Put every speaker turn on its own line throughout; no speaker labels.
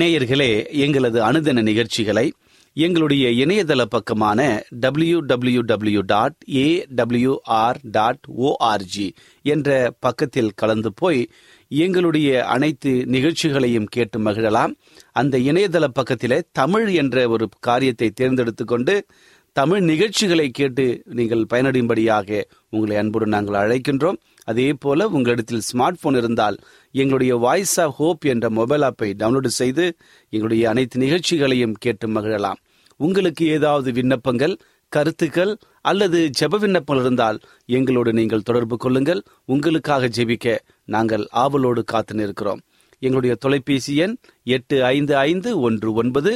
நேயர்களே எங்களது அனுதின நிகழ்ச்சிகளை எங்களுடைய இணையதள பக்கமான W W W dot A R dot O R G என்ற பக்கத்தில் கலந்து போய் எங்களுடைய அனைத்து நிகழ்ச்சிகளையும் கேட்டு மகிழலாம் அந்த இணையதள பக்கத்தில் தமிழ் என்ற ஒரு காரியத்தை தேர்ந்தெடுத்து கொண்டு தமிழ் நிகழ்ச்சிகளை கேட்டு நீங்கள் பயனடையும்படியாக உங்களை அன்புடன் நாங்கள் அழைக்கின்றோம் அதே போல உங்களிடத்தில் ஸ்மார்ட் போன் இருந்தால் எங்களுடைய வாய்ஸ் ஆஃப் ஹோப் என்ற மொபைல் ஆப்பை டவுன்லோடு செய்து எங்களுடைய அனைத்து நிகழ்ச்சிகளையும் கேட்டு மகிழலாம் உங்களுக்கு ஏதாவது விண்ணப்பங்கள் கருத்துக்கள் அல்லது ஜெப விண்ணப்பங்கள் இருந்தால் எங்களோடு நீங்கள் தொடர்பு கொள்ளுங்கள் உங்களுக்காக ஜெபிக்க நாங்கள் ஆவலோடு காத்து நிற்கிறோம் எங்களுடைய தொலைபேசி எண் எட்டு ஐந்து ஐந்து ஒன்று ஒன்பது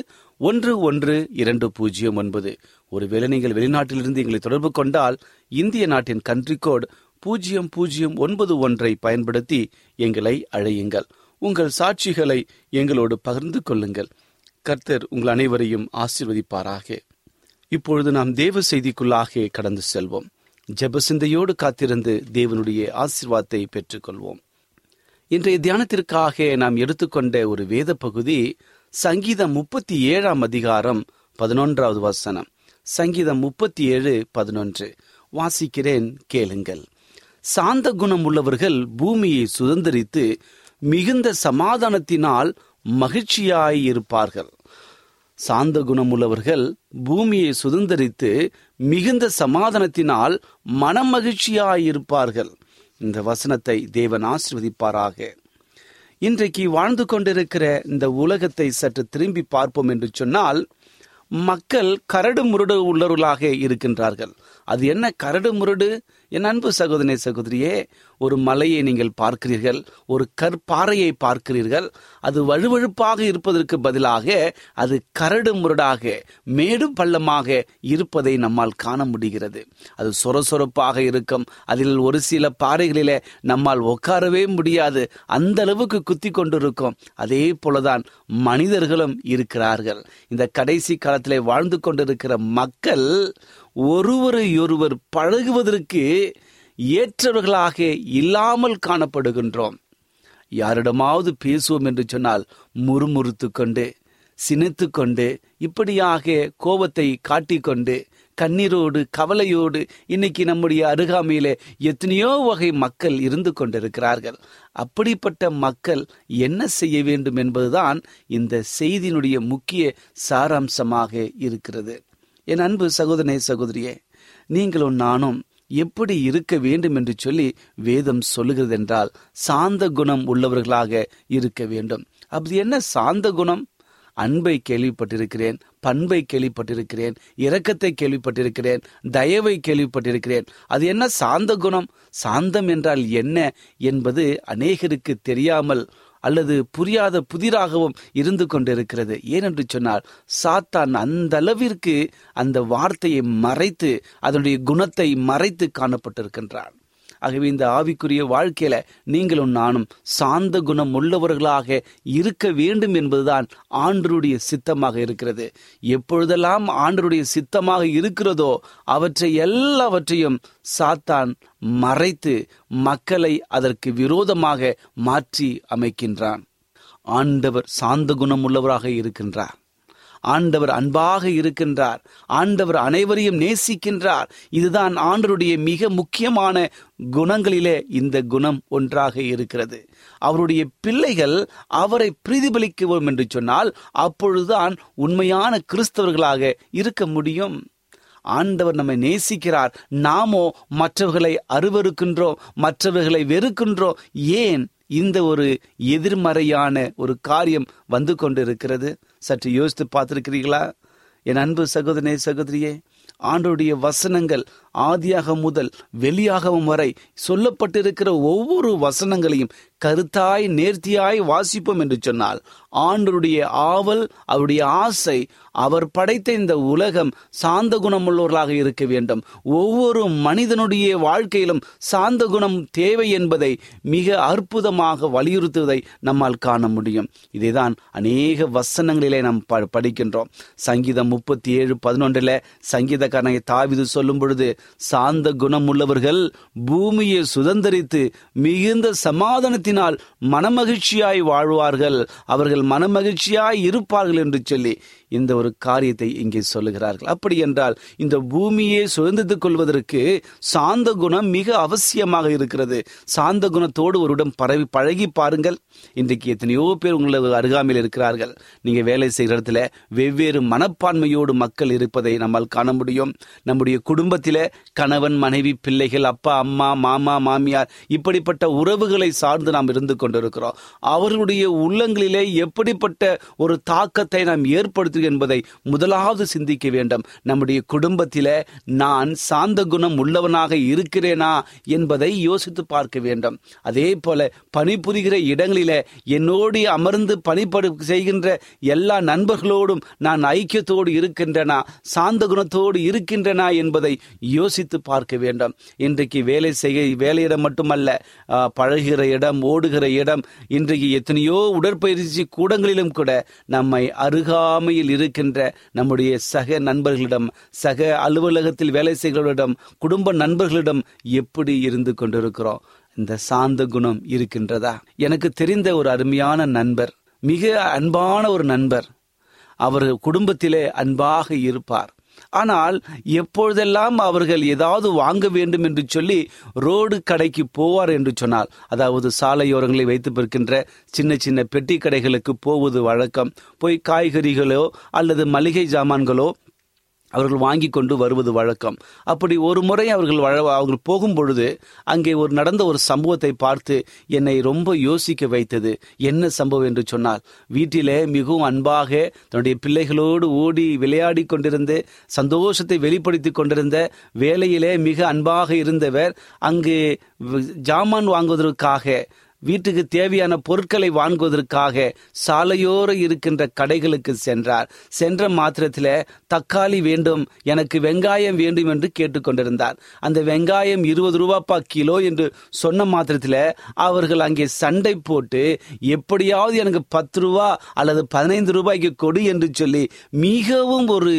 ஒன்று ஒன்று இரண்டு பூஜ்ஜியம் ஒன்பது ஒருவேளை நீங்கள் வெளிநாட்டிலிருந்து எங்களை தொடர்பு கொண்டால் இந்திய நாட்டின் கன்ட்ரி கோட் பூஜ்ஜியம் பூஜ்ஜியம் ஒன்பது ஒன்றை பயன்படுத்தி எங்களை அழையுங்கள் உங்கள் சாட்சிகளை எங்களோடு பகிர்ந்து கொள்ளுங்கள் கர்த்தர் உங்கள் அனைவரையும் ஆசிர்வதிப்பாராக இப்பொழுது நாம் தேவ செய்திக்குள்ளாக கடந்து செல்வோம் ஜபசிந்தையோடு காத்திருந்து தேவனுடைய ஆசிர்வாதத்தை பெற்றுக்கொள்வோம் இன்றைய தியானத்திற்காக நாம் எடுத்துக்கொண்ட ஒரு வேத பகுதி சங்கீதம் முப்பத்தி ஏழாம் அதிகாரம் பதினொன்றாவது வசனம் சங்கீதம் முப்பத்தி ஏழு பதினொன்று வாசிக்கிறேன் கேளுங்கள் சாந்த குணம் உள்ளவர்கள் பூமியை சுதந்திரித்து மிகுந்த சமாதானத்தினால் மகிழ்ச்சியாயிருப்பார்கள் சாந்த குணம் உள்ளவர்கள் பூமியை சுதந்திரித்து மிகுந்த சமாதானத்தினால் மனமகிழ்ச்சியாயிருப்பார்கள் இந்த வசனத்தை தேவன் ஆசிர்வதிப்பாராக இன்றைக்கு வாழ்ந்து கொண்டிருக்கிற இந்த உலகத்தை சற்று திரும்பி பார்ப்போம் என்று சொன்னால் மக்கள் கரடு முரடு உள்ளவர்களாக இருக்கின்றார்கள் அது என்ன கரடு முரடு என் அன்பு சகோதரனே சகோதரியே ஒரு மலையை நீங்கள் பார்க்கிறீர்கள் ஒரு கற்பாறையை பார்க்கிறீர்கள் அது வழுவழுப்பாக இருப்பதற்கு பதிலாக அது கரடு முரடாக மேடும் பள்ளமாக இருப்பதை நம்மால் காண முடிகிறது அது சொரசொரப்பாக இருக்கும் அதில் ஒரு சில பாறைகளிலே நம்மால் உட்காரவே முடியாது அந்த அளவுக்கு குத்தி கொண்டிருக்கும் அதே போலதான் மனிதர்களும் இருக்கிறார்கள் இந்த கடைசி காலத்திலே வாழ்ந்து கொண்டிருக்கிற மக்கள் ஒருவரையொருவர் பழகுவதற்கு ஏற்றவர்களாக இல்லாமல் காணப்படுகின்றோம் யாரிடமாவது பேசுவோம் என்று சொன்னால் முறுமுறுத்து கொண்டு சினித்து கொண்டு இப்படியாக கோபத்தை காட்டிக்கொண்டு கண்ணீரோடு கவலையோடு இன்னைக்கு நம்முடைய அருகாமையில எத்தனையோ வகை மக்கள் இருந்து கொண்டிருக்கிறார்கள் அப்படிப்பட்ட மக்கள் என்ன செய்ய வேண்டும் என்பதுதான் இந்த செய்தியினுடைய முக்கிய சாராம்சமாக இருக்கிறது என் அன்பு சகோதரனே சகோதரியே நீங்களும் நானும் எப்படி இருக்க வேண்டும் என்று சொல்லி வேதம் சொல்லுகிறது என்றால் சாந்த குணம் உள்ளவர்களாக இருக்க வேண்டும் அப்படி என்ன சாந்த குணம் அன்பை கேள்விப்பட்டிருக்கிறேன் பண்பை கேள்விப்பட்டிருக்கிறேன் இரக்கத்தை கேள்விப்பட்டிருக்கிறேன் தயவை கேள்விப்பட்டிருக்கிறேன் அது என்ன சாந்த குணம் சாந்தம் என்றால் என்ன என்பது அநேகருக்கு தெரியாமல் அல்லது புரியாத புதிராகவும் இருந்து கொண்டிருக்கிறது ஏனென்று சொன்னால் சாத்தான் அந்த அளவிற்கு அந்த வார்த்தையை மறைத்து அதனுடைய குணத்தை மறைத்து காணப்பட்டிருக்கின்றான் ஆகவே இந்த ஆவிக்குரிய வாழ்க்கையில நீங்களும் நானும் சாந்த குணம் உள்ளவர்களாக இருக்க வேண்டும் என்பதுதான் ஆண்டருடைய சித்தமாக இருக்கிறது எப்பொழுதெல்லாம் ஆண்டருடைய சித்தமாக இருக்கிறதோ அவற்றை எல்லாவற்றையும் சாத்தான் மறைத்து மக்களை அதற்கு விரோதமாக மாற்றி அமைக்கின்றான் ஆண்டவர் சாந்த குணம் உள்ளவராக இருக்கின்றார் ஆண்டவர் அன்பாக இருக்கின்றார் ஆண்டவர் அனைவரையும் நேசிக்கின்றார் இதுதான் ஆண்டருடைய மிக முக்கியமான குணங்களிலே இந்த குணம் ஒன்றாக இருக்கிறது அவருடைய பிள்ளைகள் அவரை பிரதிபலிக்குவோம் என்று சொன்னால் அப்பொழுதுதான் உண்மையான கிறிஸ்தவர்களாக இருக்க முடியும் ஆண்டவர் நம்மை நேசிக்கிறார் நாமோ மற்றவர்களை அருவறுக்கின்றோம் மற்றவர்களை வெறுக்கின்றோம் ஏன் இந்த ஒரு எதிர்மறையான ஒரு காரியம் வந்து கொண்டிருக்கிறது சற்று யோசித்து பார்த்துருக்கிறீர்களா என் அன்பு சகோதரனே சகோதரியே ஆண்டோடைய வசனங்கள் ஆதியாக முதல் வெளியாகவும் வரை சொல்லப்பட்டிருக்கிற ஒவ்வொரு வசனங்களையும் கருத்தாய் நேர்த்தியாய் வாசிப்போம் என்று சொன்னால் ஆண்டருடைய ஆவல் அவருடைய ஆசை அவர் படைத்த இந்த உலகம் சாந்த குணமுள்ளவர்களாக இருக்க வேண்டும் ஒவ்வொரு மனிதனுடைய வாழ்க்கையிலும் சாந்த குணம் தேவை என்பதை மிக அற்புதமாக வலியுறுத்துவதை நம்மால் காண முடியும் இதைதான் அநேக வசனங்களிலே நாம் ப படிக்கின்றோம் சங்கீதம் முப்பத்தி ஏழு பதினொன்றில் சங்கீதக்காரனை தாவிது சொல்லும் பொழுது சாந்த குணம் உள்ளவர்கள் பூமியை சுதந்திரித்து மிகுந்த சமாதானத்தை வசனத்தினால் மனமகிழ்ச்சியாய் வாழ்வார்கள் அவர்கள் மனமகிழ்ச்சியாய் இருப்பார்கள் என்று சொல்லி இந்த ஒரு காரியத்தை இங்கே சொல்லுகிறார்கள் அப்படி என்றால் இந்த பூமியை சுதந்திரத்துக் கொள்வதற்கு சாந்த குணம் மிக அவசியமாக இருக்கிறது சாந்த குணத்தோடு ஒருடம் பரவி பழகி பாருங்கள் இன்றைக்கு எத்தனையோ பேர் உங்களது அருகாமையில் இருக்கிறார்கள் நீங்க வேலை செய்கிற இடத்துல வெவ்வேறு மனப்பான்மையோடு மக்கள் இருப்பதை நம்மால் காண முடியும் நம்முடைய குடும்பத்தில் கணவன் மனைவி பிள்ளைகள் அப்பா அம்மா மாமா மாமியார் இப்படிப்பட்ட உறவுகளை சார்ந்து நாம் இருந்து கொண்டிருக்கிறோம் அவர்களுடைய உள்ளங்களிலே எப்படிப்பட்ட ஒரு தாக்கத்தை நாம் ஏற்படுத்தி இருக்கிறது என்பதை முதலாவது சிந்திக்க வேண்டும் நம்முடைய குடும்பத்தில் நான் சாந்த குணம் உள்ளவனாக இருக்கிறேனா என்பதை யோசித்து பார்க்க வேண்டும் அதே போல பணிபுரிகிற இடங்களில என்னோடு அமர்ந்து பணிப்படு செய்கின்ற எல்லா நண்பர்களோடும் நான் ஐக்கியத்தோடு இருக்கின்றனா சாந்த குணத்தோடு இருக்கின்றனா என்பதை யோசித்து பார்க்க வேண்டும் இன்றைக்கு வேலை செய்ய வேலையிடம் மட்டுமல்ல பழகிற இடம் ஓடுகிற இடம் இன்றைக்கு எத்தனையோ உடற்பயிற்சி கூடங்களிலும் கூட நம்மை அருகாமையில் வேலையில் இருக்கின்ற நம்முடைய சக நண்பர்களிடம் சக அலுவலகத்தில் வேலை செய்கிறவர்களிடம் குடும்ப நண்பர்களிடம் எப்படி இருந்து கொண்டிருக்கிறோம் இந்த சாந்த குணம் இருக்கின்றதா எனக்கு தெரிந்த ஒரு அருமையான நண்பர் மிக அன்பான ஒரு நண்பர் அவர் குடும்பத்திலே அன்பாக இருப்பார் ஆனால் எப்பொழுதெல்லாம் அவர்கள் ஏதாவது வாங்க வேண்டும் என்று சொல்லி ரோடு கடைக்கு போவார் என்று சொன்னால் அதாவது சாலையோரங்களை வைத்து பிறக்கின்ற சின்ன சின்ன பெட்டி கடைகளுக்கு போவது வழக்கம் போய் காய்கறிகளோ அல்லது மளிகை ஜாமான்களோ அவர்கள் வாங்கி கொண்டு வருவது வழக்கம் அப்படி ஒரு முறை அவர்கள் வழ அவர்கள் போகும் பொழுது அங்கே ஒரு நடந்த ஒரு சம்பவத்தை பார்த்து என்னை ரொம்ப யோசிக்க வைத்தது என்ன சம்பவம் என்று சொன்னால் வீட்டிலே மிகவும் அன்பாக தன்னுடைய பிள்ளைகளோடு ஓடி விளையாடி கொண்டிருந்து சந்தோஷத்தை வெளிப்படுத்தி கொண்டிருந்த வேலையிலே மிக அன்பாக இருந்தவர் அங்கு ஜாமான் வாங்குவதற்காக வீட்டுக்கு தேவையான பொருட்களை வாங்குவதற்காக சாலையோர இருக்கின்ற கடைகளுக்கு சென்றார் சென்ற மாத்திரத்தில் தக்காளி வேண்டும் எனக்கு வெங்காயம் வேண்டும் என்று கேட்டுக்கொண்டிருந்தார் அந்த வெங்காயம் இருபது ரூபாப்பா கிலோ என்று சொன்ன மாத்திரத்தில் அவர்கள் அங்கே சண்டை போட்டு எப்படியாவது எனக்கு பத்து ரூபா அல்லது பதினைந்து ரூபாய்க்கு கொடு என்று சொல்லி மிகவும் ஒரு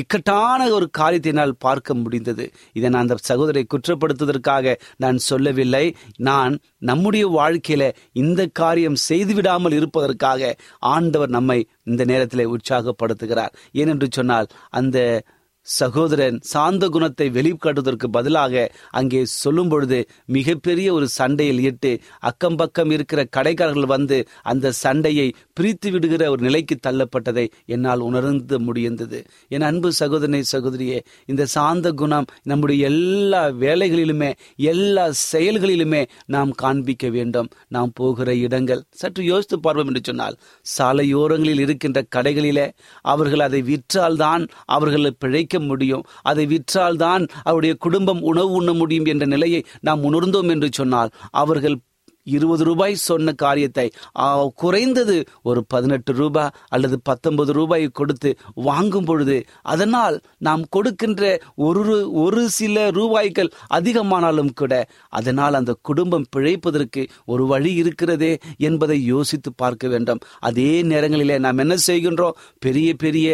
இக்கட்டான ஒரு காரியத்தினால் பார்க்க முடிந்தது இதை நான் அந்த சகோதரை குற்றப்படுத்துவதற்காக நான் சொல்லவில்லை நான் நம்முடைய வாழ்க்கையில இந்த காரியம் செய்துவிடாமல் இருப்பதற்காக ஆண்டவர் நம்மை இந்த நேரத்தில் உற்சாகப்படுத்துகிறார் ஏனென்று சொன்னால் அந்த சகோதரன் சாந்த குணத்தை வெளிக்காட்டுவதற்கு பதிலாக அங்கே சொல்லும் பொழுது மிகப்பெரிய ஒரு சண்டையில் இட்டு அக்கம் பக்கம் இருக்கிற கடைக்காரர்கள் வந்து அந்த சண்டையை பிரித்து விடுகிற ஒரு நிலைக்கு தள்ளப்பட்டதை என்னால் உணர்ந்து முடிந்தது என் அன்பு சகோதரனை சகோதரியே இந்த சாந்த குணம் நம்முடைய எல்லா வேலைகளிலுமே எல்லா செயல்களிலுமே நாம் காண்பிக்க வேண்டும் நாம் போகிற இடங்கள் சற்று யோசித்து பார்ப்போம் என்று சொன்னால் சாலையோரங்களில் இருக்கின்ற கடைகளிலே அவர்கள் அதை விற்றால்தான் அவர்களை பிழைக்க முடியும் அதை விற்றால்தான் அவருடைய குடும்பம் உணவு உண்ண முடியும் என்ற நிலையை நாம் உணர்ந்தோம் என்று சொன்னால் அவர்கள் இருபது ரூபாய் சொன்ன காரியத்தை குறைந்தது ஒரு பதினெட்டு ரூபாய் அல்லது பத்தொன்பது ரூபாய் கொடுத்து வாங்கும் பொழுது அதனால் நாம் கொடுக்கின்ற ஒரு ஒரு சில ரூபாய்கள் அதிகமானாலும் கூட அதனால் அந்த குடும்பம் பிழைப்பதற்கு ஒரு வழி இருக்கிறதே என்பதை யோசித்து பார்க்க வேண்டும் அதே நேரங்களிலே நாம் என்ன செய்கின்றோம் பெரிய பெரிய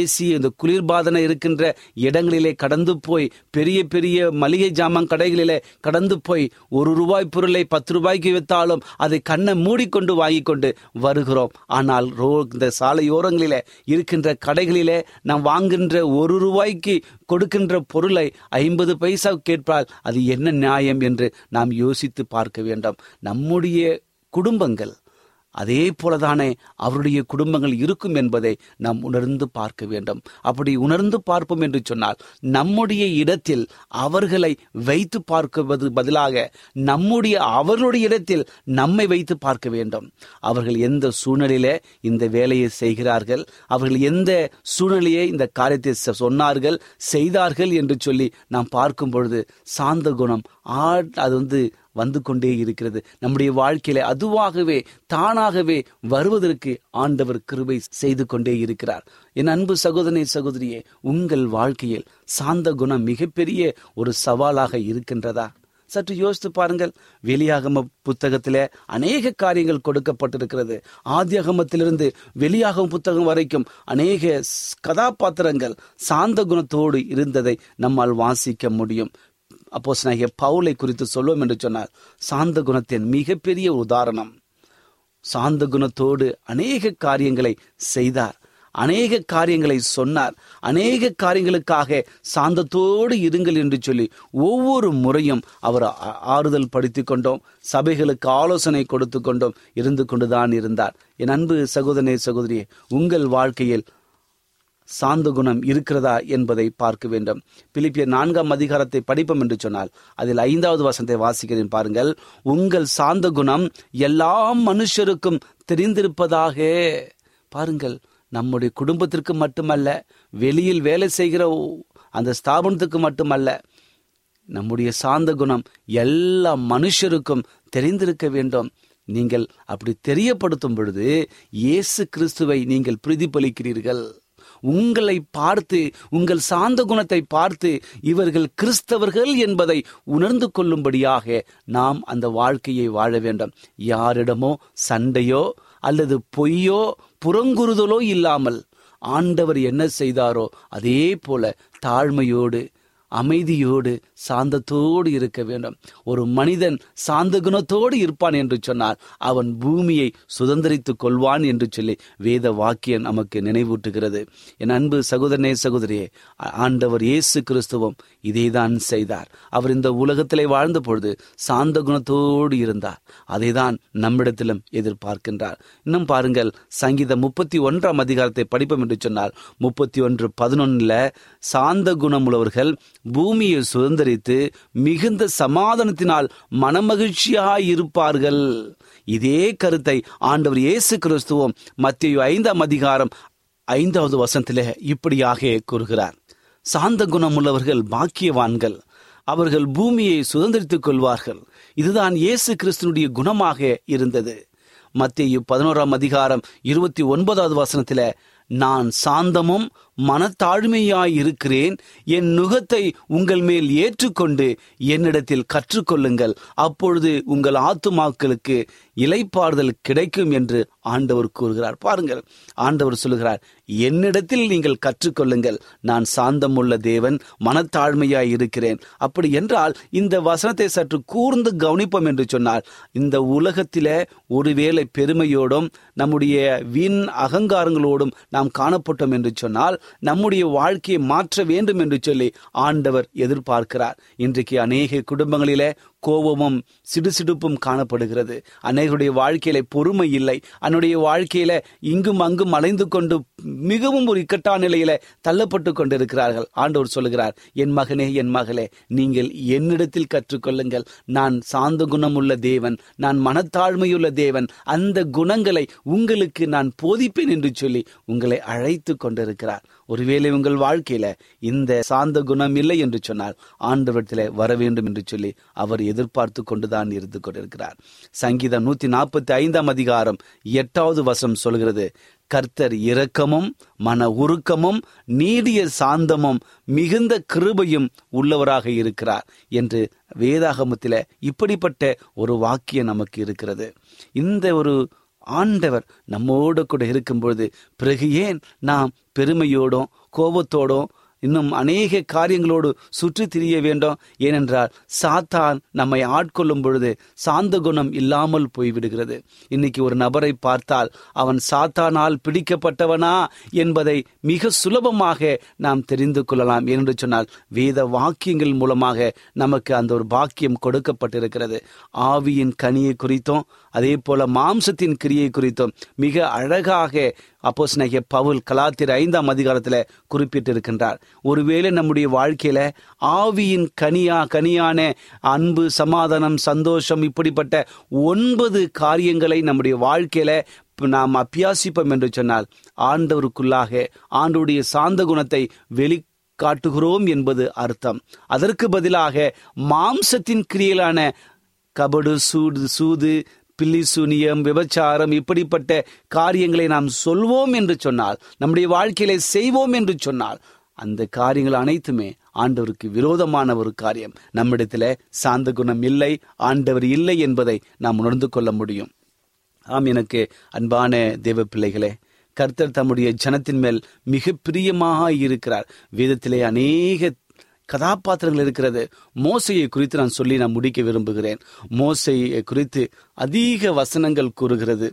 ஏசி இந்த குளிர்பாதனை இருக்கின்ற இடங்களிலே கடந்து போய் பெரிய பெரிய மளிகை ஜாமான் கடைகளிலே கடந்து போய் ஒரு ரூபாய் பொருளை பத்து ரூபாய்க்கு வைத்தாலும் அதை கண்ணை மூடிக்கொண்டு வாங்கி கொண்டு வருகிறோம் ஆனால் ரோ இந்த சாலையோரங்களில் இருக்கின்ற கடைகளிலே நாம் வாங்குகின்ற ஒரு ரூபாய்க்கு கொடுக்கின்ற பொருளை ஐம்பது பைசா கேட்பால் அது என்ன நியாயம் என்று நாம் யோசித்து பார்க்க வேண்டும் நம்முடைய குடும்பங்கள் அதே போலதானே அவருடைய குடும்பங்கள் இருக்கும் என்பதை நாம் உணர்ந்து பார்க்க வேண்டும் அப்படி உணர்ந்து பார்ப்போம் என்று சொன்னால் நம்முடைய இடத்தில் அவர்களை வைத்து பார்க்குவது பதிலாக நம்முடைய அவர்களுடைய இடத்தில் நம்மை வைத்து பார்க்க வேண்டும் அவர்கள் எந்த சூழ்நிலையில இந்த வேலையை செய்கிறார்கள் அவர்கள் எந்த சூழ்நிலையை இந்த காரியத்தை சொன்னார்கள் செய்தார்கள் என்று சொல்லி நாம் பார்க்கும் பொழுது சாந்த குணம் ஆ அது வந்து வந்து கொண்டே இருக்கிறது நம்முடைய வாழ்க்கையில அதுவாகவே தானாகவே வருவதற்கு ஆண்டவர் கிருபை செய்து கொண்டே இருக்கிறார் என் அன்பு சகோதரனை சகோதரியே உங்கள் வாழ்க்கையில் சாந்த குணம் மிகப்பெரிய ஒரு சவாலாக இருக்கின்றதா சற்று யோசித்து பாருங்கள் வெளியாகம புத்தகத்தில் அநேக காரியங்கள் கொடுக்கப்பட்டிருக்கிறது ஆதியகமத்திலிருந்து வெளியாகும் புத்தகம் வரைக்கும் அநேக கதாபாத்திரங்கள் சாந்த குணத்தோடு இருந்ததை நம்மால் வாசிக்க முடியும் அப்போ நாயக பவுலை குறித்து சொல்வோம் என்று சொன்னார் சாந்த குணத்தின் மிகப்பெரிய உதாரணம் சாந்த குணத்தோடு அநேக காரியங்களை செய்தார் அநேக காரியங்களை சொன்னார் அநேக காரியங்களுக்காக சாந்தத்தோடு இருங்கள் என்று சொல்லி ஒவ்வொரு முறையும் அவர் ஆறுதல் படுத்தி கொண்டோம் சபைகளுக்கு ஆலோசனை கொடுத்து கொண்டோம் இருந்து கொண்டுதான் இருந்தார் என் அன்பு சகோதரனே சகோதரியே உங்கள் வாழ்க்கையில் சாந்து குணம் இருக்கிறதா என்பதை பார்க்க வேண்டும் பிலிப்பிய நான்காம் அதிகாரத்தை படிப்போம் என்று சொன்னால் அதில் ஐந்தாவது வசனத்தை வாசிக்கிறேன் பாருங்கள் உங்கள் சாந்த குணம் எல்லா மனுஷருக்கும் தெரிந்திருப்பதாக பாருங்கள் நம்முடைய குடும்பத்திற்கு மட்டுமல்ல வெளியில் வேலை செய்கிற அந்த ஸ்தாபனத்துக்கு மட்டுமல்ல நம்முடைய சாந்த குணம் எல்லா மனுஷருக்கும் தெரிந்திருக்க வேண்டும் நீங்கள் அப்படி தெரியப்படுத்தும் பொழுது இயேசு கிறிஸ்துவை நீங்கள் பிரதிபலிக்கிறீர்கள் உங்களை பார்த்து உங்கள் சாந்த குணத்தை பார்த்து இவர்கள் கிறிஸ்தவர்கள் என்பதை உணர்ந்து கொள்ளும்படியாக நாம் அந்த வாழ்க்கையை வாழ வேண்டும் யாரிடமோ சண்டையோ அல்லது பொய்யோ புறங்குறுதலோ இல்லாமல் ஆண்டவர் என்ன செய்தாரோ அதே போல தாழ்மையோடு அமைதியோடு சாந்தத்தோடு இருக்க வேண்டும் ஒரு மனிதன் சாந்த குணத்தோடு இருப்பான் என்று சொன்னார் அவன் பூமியை சுதந்திரித்துக் கொள்வான் என்று சொல்லி வேத வாக்கியம் நமக்கு நினைவூட்டுகிறது என் அன்பு சகோதரனே சகோதரியே ஆண்டவர் இயேசு கிறிஸ்துவம் இதைதான் செய்தார் அவர் இந்த உலகத்திலே வாழ்ந்த பொழுது சாந்த குணத்தோடு இருந்தார் அதைதான் நம்மிடத்திலும் எதிர்பார்க்கின்றார் இன்னும் பாருங்கள் சங்கீத முப்பத்தி ஒன்றாம் அதிகாரத்தை படிப்போம் என்று சொன்னார் முப்பத்தி ஒன்று பதினொன்னுல சாந்த குணம் உள்ளவர்கள் பூமியை சுதந்திரித்து மிகுந்த சமாதானத்தினால் மனமகிழ்ச்சியாய் இருப்பார்கள் இதே கருத்தை ஆண்டவர் இயேசு கிறிஸ்துவம் மத்திய ஐந்தாம் அதிகாரம் ஐந்தாவது வசனத்திலே இப்படியாக கூறுகிறார் சாந்த குணம் உள்ளவர்கள் பாக்கியவான்கள் அவர்கள் பூமியை சுதந்திரித்துக் கொள்வார்கள் இதுதான் இயேசு கிறிஸ்தனுடைய குணமாக இருந்தது மத்திய பதினோராம் அதிகாரம் இருபத்தி ஒன்பதாவது வசனத்தில் நான் சாந்தமும் மனத்தாழ்மையாயிருக்கிறேன் என் நுகத்தை உங்கள் மேல் ஏற்றுக்கொண்டு என்னிடத்தில் கற்றுக்கொள்ளுங்கள் அப்பொழுது உங்கள் ஆத்துமாக்களுக்கு இலைப்பாறுதல் கிடைக்கும் என்று ஆண்டவர் கூறுகிறார் பாருங்கள் ஆண்டவர் சொல்லுகிறார் என்னிடத்தில் நீங்கள் கற்றுக்கொள்ளுங்கள் நான் சாந்தம் உள்ள தேவன் மனத்தாழ்மையாய் இருக்கிறேன் அப்படி என்றால் இந்த வசனத்தை சற்று கூர்ந்து கவனிப்போம் என்று சொன்னால் இந்த உலகத்தில ஒருவேளை பெருமையோடும் நம்முடைய வீண் அகங்காரங்களோடும் நாம் காணப்பட்டோம் என்று சொன்னால் நம்முடைய வாழ்க்கையை மாற்ற வேண்டும் என்று சொல்லி ஆண்டவர் எதிர்பார்க்கிறார் இன்றைக்கு அநேக குடும்பங்களில கோபமும் சிடுசிடுப்பும் காணப்படுகிறது அநேகருடைய வாழ்க்கையில பொறுமை இல்லை அன்னுடைய வாழ்க்கையில இங்கும் அங்கும் அலைந்து கொண்டு மிகவும் ஒரு இக்கட்டான நிலையில தள்ளப்பட்டு கொண்டிருக்கிறார்கள் ஆண்டவர் சொல்லுகிறார் என் மகனே என் மகளே நீங்கள் என்னிடத்தில் கற்றுக்கொள்ளுங்கள் நான் சாந்த குணம் உள்ள தேவன் நான் மனத்தாழ்மையுள்ள தேவன் அந்த குணங்களை உங்களுக்கு நான் போதிப்பேன் என்று சொல்லி உங்களை அழைத்து கொண்டிருக்கிறார் ஒருவேளை உங்கள் வாழ்க்கையில இந்த சாந்த குணம் இல்லை என்று சொன்னால் ஆண்டவரத்தில் வர வேண்டும் என்று சொல்லி அவர் எதிர்பார்த்து கொண்டுதான் இருந்து கொண்டிருக்கிறார் சங்கீதம் நூத்தி நாற்பத்தி ஐந்தாம் அதிகாரம் எட்டாவது வசம் சொல்கிறது கர்த்தர் இரக்கமும் மன உருக்கமும் நீடிய சாந்தமும் மிகுந்த கிருபையும் உள்ளவராக இருக்கிறார் என்று வேதாகமத்தில் இப்படிப்பட்ட ஒரு வாக்கியம் நமக்கு இருக்கிறது இந்த ஒரு ஆண்டவர் நம்மோடு கூட இருக்கும் பொழுது பிறகு ஏன் நாம் பெருமையோடும் கோபத்தோடும் இன்னும் அநேக காரியங்களோடு சுற்றி திரிய வேண்டும் ஏனென்றால் சாத்தான் நம்மை ஆட்கொள்ளும் பொழுது சாந்த குணம் இல்லாமல் போய்விடுகிறது இன்னைக்கு ஒரு நபரை பார்த்தால் அவன் சாத்தானால் பிடிக்கப்பட்டவனா என்பதை மிக சுலபமாக நாம் தெரிந்து கொள்ளலாம் என்று சொன்னால் வேத வாக்கியங்கள் மூலமாக நமக்கு அந்த ஒரு பாக்கியம் கொடுக்கப்பட்டிருக்கிறது ஆவியின் கனியை குறித்தும் அதே போல மாம்சத்தின் கிரியை குறித்தும் மிக அழகாக அப்போஸ் நகிய பவுல் கலாத்திர ஐந்தாம் அதிகாரத்தில் குறிப்பிட்டிருக்கின்றார் ஒருவேளை நம்முடைய வாழ்க்கையில ஆவியின் கனியா கனியான அன்பு சமாதானம் சந்தோஷம் இப்படிப்பட்ட ஒன்பது காரியங்களை நம்முடைய வாழ்க்கையில நாம் அபியாசிப்போம் என்று சொன்னால் ஆண்டவருக்குள்ளாக ஆண்டுடைய சாந்த குணத்தை வெளி காட்டுகிறோம் என்பது அர்த்தம் அதற்கு பதிலாக மாம்சத்தின் கிரியலான கபடு சூடு சூது பில்லிசூனியம் விபச்சாரம் இப்படிப்பட்ட காரியங்களை நாம் சொல்வோம் என்று சொன்னால் நம்முடைய வாழ்க்கையில செய்வோம் என்று சொன்னால் அந்த காரியங்கள் அனைத்துமே ஆண்டவருக்கு விரோதமான ஒரு காரியம் நம்மிடத்துல சாந்த குணம் இல்லை ஆண்டவர் இல்லை என்பதை நாம் உணர்ந்து கொள்ள முடியும் ஆம் எனக்கு அன்பான தேவ பிள்ளைகளே கர்த்தர் தம்முடைய ஜனத்தின் மேல் மிக பிரியமாக இருக்கிறார் வேதத்திலே அநேக கதாபாத்திரங்கள் இருக்கிறது மோசையை குறித்து நான் சொல்லி நான் முடிக்க விரும்புகிறேன் மோசையை குறித்து அதிக வசனங்கள் கூறுகிறது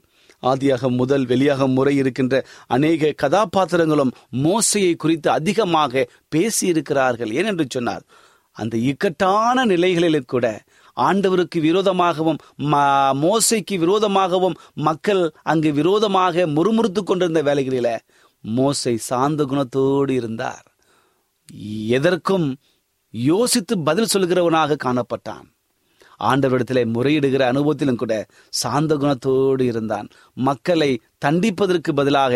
ஆதியாக முதல் வெளியாக முறை இருக்கின்ற அநேக கதாபாத்திரங்களும் மோசையை குறித்து அதிகமாக பேசியிருக்கிறார்கள் ஏனென்று சொன்னார் அந்த இக்கட்டான நிலைகளில் கூட ஆண்டவருக்கு விரோதமாகவும் மோசைக்கு விரோதமாகவும் மக்கள் அங்கு விரோதமாக முறுமுறுத்து கொண்டிருந்த வேலைகளில மோசை சாந்த குணத்தோடு இருந்தார் எதற்கும் யோசித்து பதில் சொல்கிறவனாக காணப்பட்டான் ஆண்டவரிடத்தில் முறையிடுகிற அனுபவத்திலும் கூட சாந்த குணத்தோடு இருந்தான் மக்களை தண்டிப்பதற்கு பதிலாக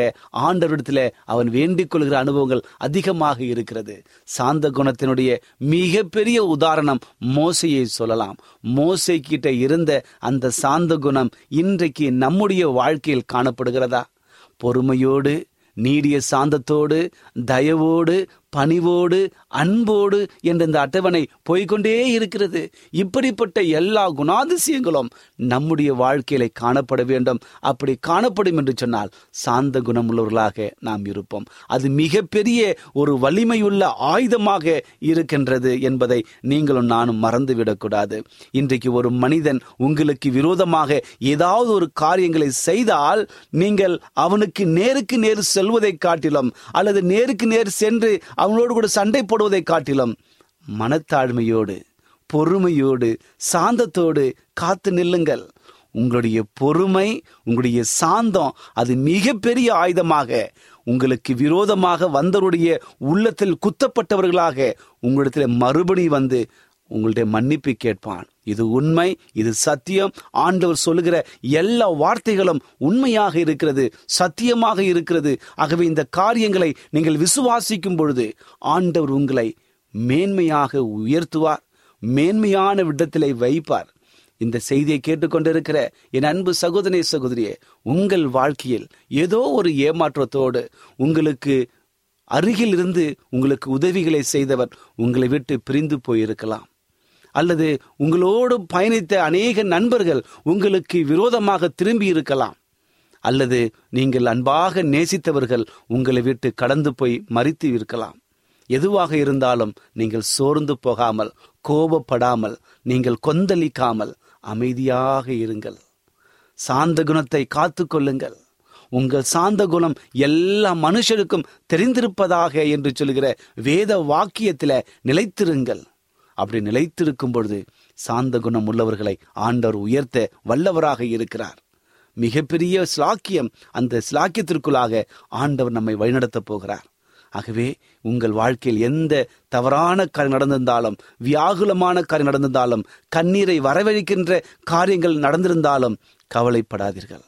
ஆண்டவரிடத்தில் அவன் வேண்டிக் கொள்கிற அனுபவங்கள் அதிகமாக இருக்கிறது சாந்த குணத்தினுடைய மிகப்பெரிய உதாரணம் மோசையை சொல்லலாம் மோசை கிட்ட இருந்த அந்த சாந்த குணம் இன்றைக்கு நம்முடைய வாழ்க்கையில் காணப்படுகிறதா பொறுமையோடு நீடிய சாந்தத்தோடு தயவோடு பணிவோடு அன்போடு என்ற இந்த அட்டவணை போய்கொண்டே இருக்கிறது இப்படிப்பட்ட எல்லா குணாதிசயங்களும் நம்முடைய வாழ்க்கையில காணப்பட வேண்டும் அப்படி காணப்படும் என்று சொன்னால் சாந்த குணமுள்ளவர்களாக நாம் இருப்போம் அது மிகப்பெரிய ஒரு வலிமையுள்ள ஆயுதமாக இருக்கின்றது என்பதை நீங்களும் நானும் மறந்துவிடக்கூடாது இன்றைக்கு ஒரு மனிதன் உங்களுக்கு விரோதமாக ஏதாவது ஒரு காரியங்களை செய்தால் நீங்கள் அவனுக்கு நேருக்கு நேர் செல்வதை காட்டிலும் அல்லது நேருக்கு நேர் சென்று அவனோடு கூட சண்டை போட போடுவதைக் காட்டிலும் மனத்தாழ்மையோடு பொறுமையோடு சாந்தத்தோடு காத்து நில்லுங்கள் உங்களுடைய பொறுமை உங்களுடைய சாந்தம் அது மிகப்பெரிய ஆயுதமாக உங்களுக்கு விரோதமாக வந்தவருடைய உள்ளத்தில் குத்தப்பட்டவர்களாக உங்களிடத்தில் மறுபடி வந்து உங்கள்கிட்ட மன்னிப்பு கேட்பான் இது உண்மை இது சத்தியம் ஆண்டவர் சொல்லுகிற எல்லா வார்த்தைகளும் உண்மையாக இருக்கிறது சத்தியமாக இருக்கிறது ஆகவே இந்த காரியங்களை நீங்கள் விசுவாசிக்கும் பொழுது ஆண்டவர் உங்களை மேன்மையாக உயர்த்துவார் மேன்மையான விடத்திலே வைப்பார் இந்த செய்தியை கேட்டுக்கொண்டிருக்கிற என் அன்பு சகோதரே சகோதரியே உங்கள் வாழ்க்கையில் ஏதோ ஒரு ஏமாற்றத்தோடு உங்களுக்கு அருகில் இருந்து உங்களுக்கு உதவிகளை செய்தவர் உங்களை விட்டு பிரிந்து போயிருக்கலாம் அல்லது உங்களோடு பயணித்த அநேக நண்பர்கள் உங்களுக்கு விரோதமாக திரும்பி இருக்கலாம் அல்லது நீங்கள் அன்பாக நேசித்தவர்கள் உங்களை விட்டு கடந்து போய் மறித்து இருக்கலாம் எதுவாக இருந்தாலும் நீங்கள் சோர்ந்து போகாமல் கோபப்படாமல் நீங்கள் கொந்தளிக்காமல் அமைதியாக இருங்கள் சாந்த குணத்தை காத்து கொள்ளுங்கள் உங்கள் சாந்த குணம் எல்லா மனுஷருக்கும் தெரிந்திருப்பதாக என்று சொல்கிற வேத வாக்கியத்தில் நிலைத்திருங்கள் அப்படி நிலைத்திருக்கும் பொழுது சாந்த குணம் உள்ளவர்களை ஆண்டவர் உயர்த்த வல்லவராக இருக்கிறார் மிகப்பெரிய ஸ்லாக்கியம் அந்த ஸ்லாக்கியத்திற்குள்ளாக ஆண்டவர் நம்மை வழிநடத்தப் போகிறார் ஆகவே உங்கள் வாழ்க்கையில் எந்த தவறான காரியம் நடந்திருந்தாலும் வியாகுலமான காரியம் நடந்திருந்தாலும் கண்ணீரை வரவழைக்கின்ற காரியங்கள் நடந்திருந்தாலும் கவலைப்படாதீர்கள்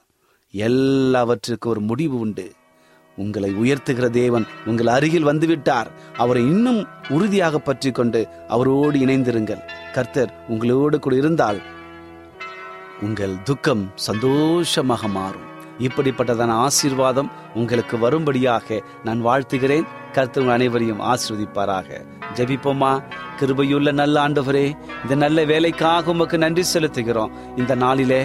எல்லாவற்றிற்கும் ஒரு முடிவு உண்டு உங்களை உயர்த்துகிற தேவன் உங்கள் அருகில் வந்துவிட்டார் அவரை இன்னும் உறுதியாக பற்றி கொண்டு அவரோடு இணைந்திருங்கள் கர்த்தர் உங்களோடு கூட இருந்தால் உங்கள் துக்கம் சந்தோஷமாக மாறும் இப்படிப்பட்டதான ஆசீர்வாதம் உங்களுக்கு வரும்படியாக நான் வாழ்த்துகிறேன் கர்த்தர் அனைவரையும் ஆசிர்வதிப்பாராக ஜபிப்போமா கிருபையுள்ள நல்ல ஆண்டவரே இந்த நல்ல வேலைக்காக உமக்கு நன்றி செலுத்துகிறோம் இந்த நாளிலே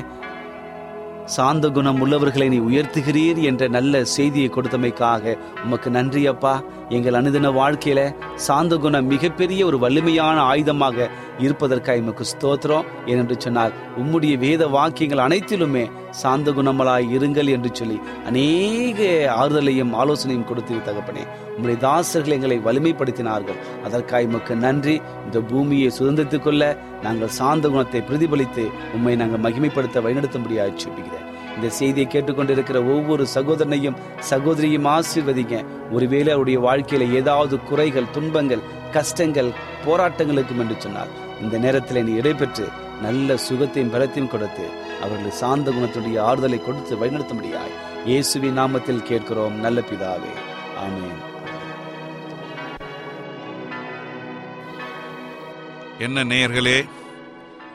சாந்த குணம் உள்ளவர்களை நீ உயர்த்துகிறீர் என்ற நல்ல செய்தியை கொடுத்தமைக்காக உமக்கு நன்றி அப்பா எங்கள் அனுதின வாழ்க்கையில சாந்த குணம் மிகப்பெரிய ஒரு வலிமையான ஆயுதமாக இருப்பதற்காக எமக்கு ஸ்தோத்திரம் ஏனென்று சொன்னால் உம்முடைய வேத வாக்கியங்கள் அனைத்திலுமே சாந்த குணமலாய் இருங்கள் என்று சொல்லி அநேக ஆறுதலையும் ஆலோசனையும் கொடுத்து தகப்பனே உங்களுடைய தாசர்கள் எங்களை வலிமைப்படுத்தினார்கள் அதற்காக எமக்கு நன்றி இந்த பூமியை சுதந்திரத்துக்கொள்ள நாங்கள் சாந்த குணத்தை பிரதிபலித்து உண்மை நாங்கள் மகிமைப்படுத்த வழிநடத்த முடியாது சொல்லுகிறேன் இந்த செய்தியை கேட்டுக்கொண்டிருக்கிற ஒவ்வொரு சகோதரனையும் சகோதரியும் ஆசிர்வதிங்க ஒருவேளை அவருடைய வாழ்க்கையில ஏதாவது குறைகள் துன்பங்கள் கஷ்டங்கள் போராட்டங்களுக்கும் என்று சொன்னார் இந்த நேரத்தில் நீ இடைபெற்று நல்ல சுகத்தையும் பலத்தையும் கொடுத்து அவர்கள் சாந்த குணத்துடைய ஆறுதலை கொடுத்து வழிநடத்த முடியாய் இயேசுவின் நாமத்தில் கேட்கிறோம் நல்ல பிதாவே ஆமேன் என்ன நேயர்களே